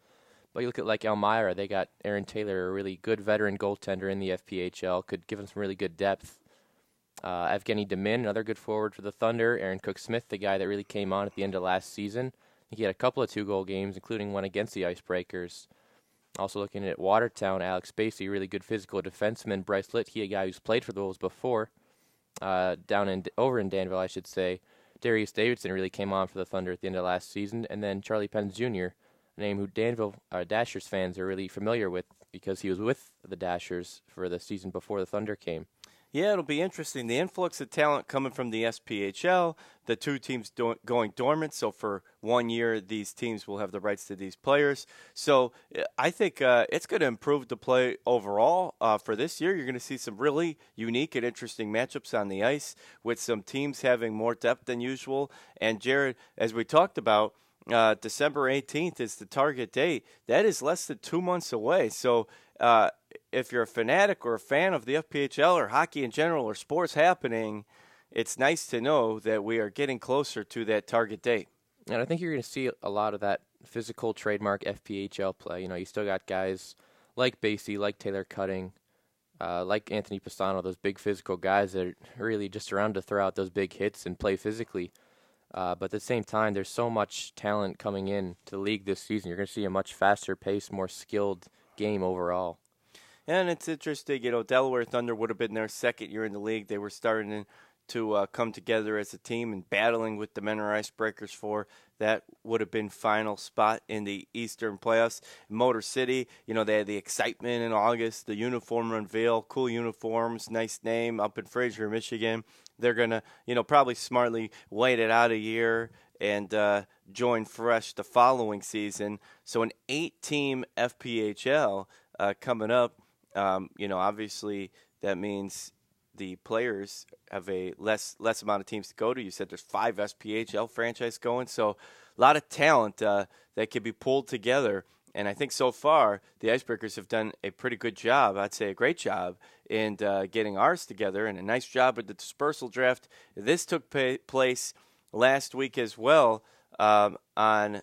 But you look at like Elmira, they got Aaron Taylor, a really good veteran goaltender in the FPHL, could give them some really good depth. Uh, Evgeny Demin, another good forward for the Thunder. Aaron Cook Smith, the guy that really came on at the end of last season. He had a couple of two goal games, including one against the Icebreakers. Also looking at Watertown, Alex Spacey, really good physical defenseman. Bryce Litke, a guy who's played for the Wolves before, uh, down in over in Danville, I should say. Darius Davidson really came on for the Thunder at the end of last season, and then Charlie Pence Jr., a name who Danville uh, Dashers fans are really familiar with because he was with the Dashers for the season before the Thunder came. Yeah, it'll be interesting. The influx of talent coming from the SPHL, the two teams do- going dormant. So for one year, these teams will have the rights to these players. So I think uh, it's going to improve the play overall uh, for this year. You're going to see some really unique and interesting matchups on the ice with some teams having more depth than usual. And Jared, as we talked about, uh, December 18th is the target date. That is less than two months away. So uh, if you're a fanatic or a fan of the FPHL or hockey in general or sports happening, it's nice to know that we are getting closer to that target date. And I think you're going to see a lot of that physical trademark FPHL play. You know, you still got guys like Basie, like Taylor Cutting, uh, like Anthony Pisano, those big physical guys that are really just around to throw out those big hits and play physically. Uh, but at the same time, there's so much talent coming in to the league this season. You're going to see a much faster pace, more skilled game overall. And it's interesting, you know, Delaware Thunder would have been their second year in the league. They were starting to uh, come together as a team and battling with the Mentor Icebreakers for that would have been final spot in the Eastern playoffs. Motor City, you know, they had the excitement in August, the uniform unveil, cool uniforms, nice name up in Fraser, Michigan. They're going to, you know, probably smartly wait it out a year and uh, join fresh the following season. So an eight-team FPHL uh, coming up um, you know, obviously that means the players have a less less amount of teams to go to. You said there's five SPHL franchise going, so a lot of talent uh, that could be pulled together. And I think so far the Icebreakers have done a pretty good job. I'd say a great job in uh, getting ours together, and a nice job with the dispersal draft. This took pay- place last week as well um, on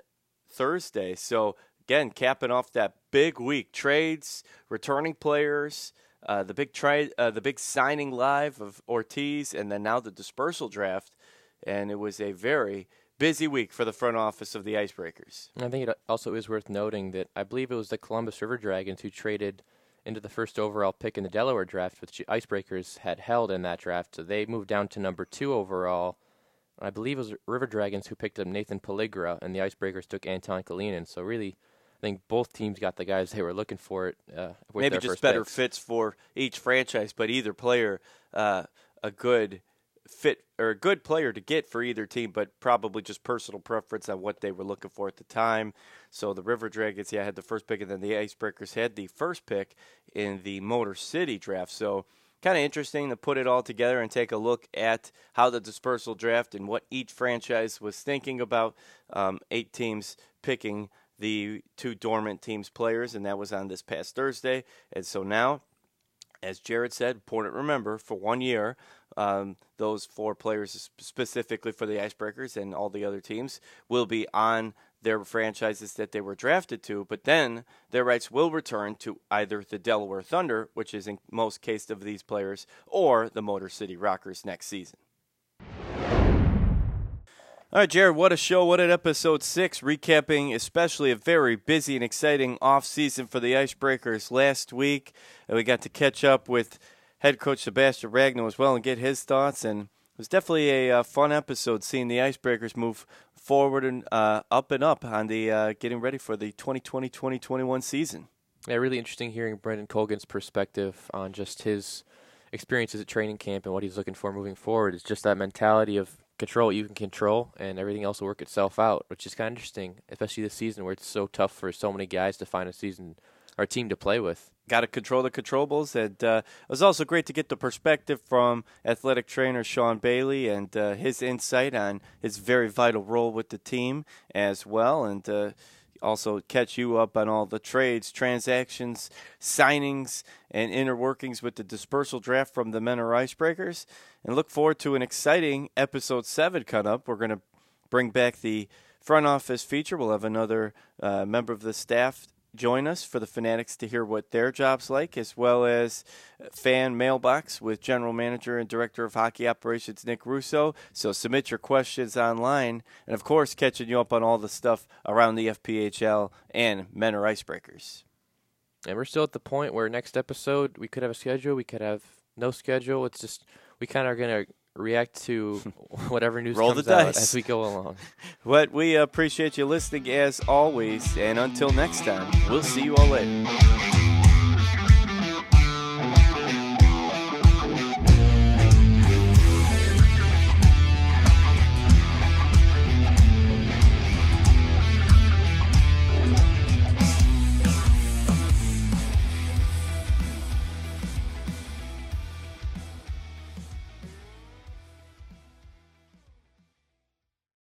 Thursday. So again, capping off that big week, trades, returning players, uh, the big trade, uh, the big signing live of Ortiz, and then now the dispersal draft, and it was a very busy week for the front office of the Icebreakers. And I think it also is worth noting that I believe it was the Columbus River Dragons who traded into the first overall pick in the Delaware draft, which Icebreakers had held in that draft. So they moved down to number two overall. I believe it was River Dragons who picked up Nathan Pelligra, and the Icebreakers took Anton Kalinin. So really, I think both teams got the guys they were looking for. It uh, maybe just better picks. fits for each franchise, but either player uh, a good fit or a good player to get for either team, but probably just personal preference on what they were looking for at the time. So the River Dragons, yeah, had the first pick, and then the Icebreakers had the first pick in the Motor City draft. So kind of interesting to put it all together and take a look at how the dispersal draft and what each franchise was thinking about. Um, eight teams picking the two dormant teams' players, and that was on this past Thursday. And so now, as Jared said, important remember for one year, um, those four players specifically for the Icebreakers and all the other teams will be on their franchises that they were drafted to, but then their rights will return to either the Delaware Thunder, which is in most cases of these players, or the Motor City Rockers next season. All right, Jared, what a show. What an episode six, recapping especially a very busy and exciting off season for the Icebreakers last week. And We got to catch up with head coach Sebastian Ragno as well and get his thoughts. And it was definitely a uh, fun episode seeing the Icebreakers move forward and uh, up and up on the uh, getting ready for the 2020-2021 season. Yeah, really interesting hearing Brendan Colgan's perspective on just his experiences at training camp and what he's looking for moving forward. It's just that mentality of control what you can control and everything else will work itself out, which is kind of interesting, especially this season where it's so tough for so many guys to find a season or team to play with. Got to control the controllables. And uh, it was also great to get the perspective from athletic trainer Sean Bailey and uh, his insight on his very vital role with the team as well. And uh, also catch you up on all the trades, transactions, signings, and inner workings with the dispersal draft from the Mentor Icebreakers. And look forward to an exciting episode seven cut up. We're going to bring back the front office feature. We'll have another uh, member of the staff join us for the Fanatics to hear what their job's like, as well as fan mailbox with General Manager and Director of Hockey Operations Nick Russo. So submit your questions online, and of course, catching you up on all the stuff around the FPHL and Mentor Icebreakers. And we're still at the point where next episode we could have a schedule, we could have no schedule. It's just we kind of are gonna react to whatever news Roll comes the out dice. as we go along. But we appreciate you listening as always, and until next time, we'll see you all later.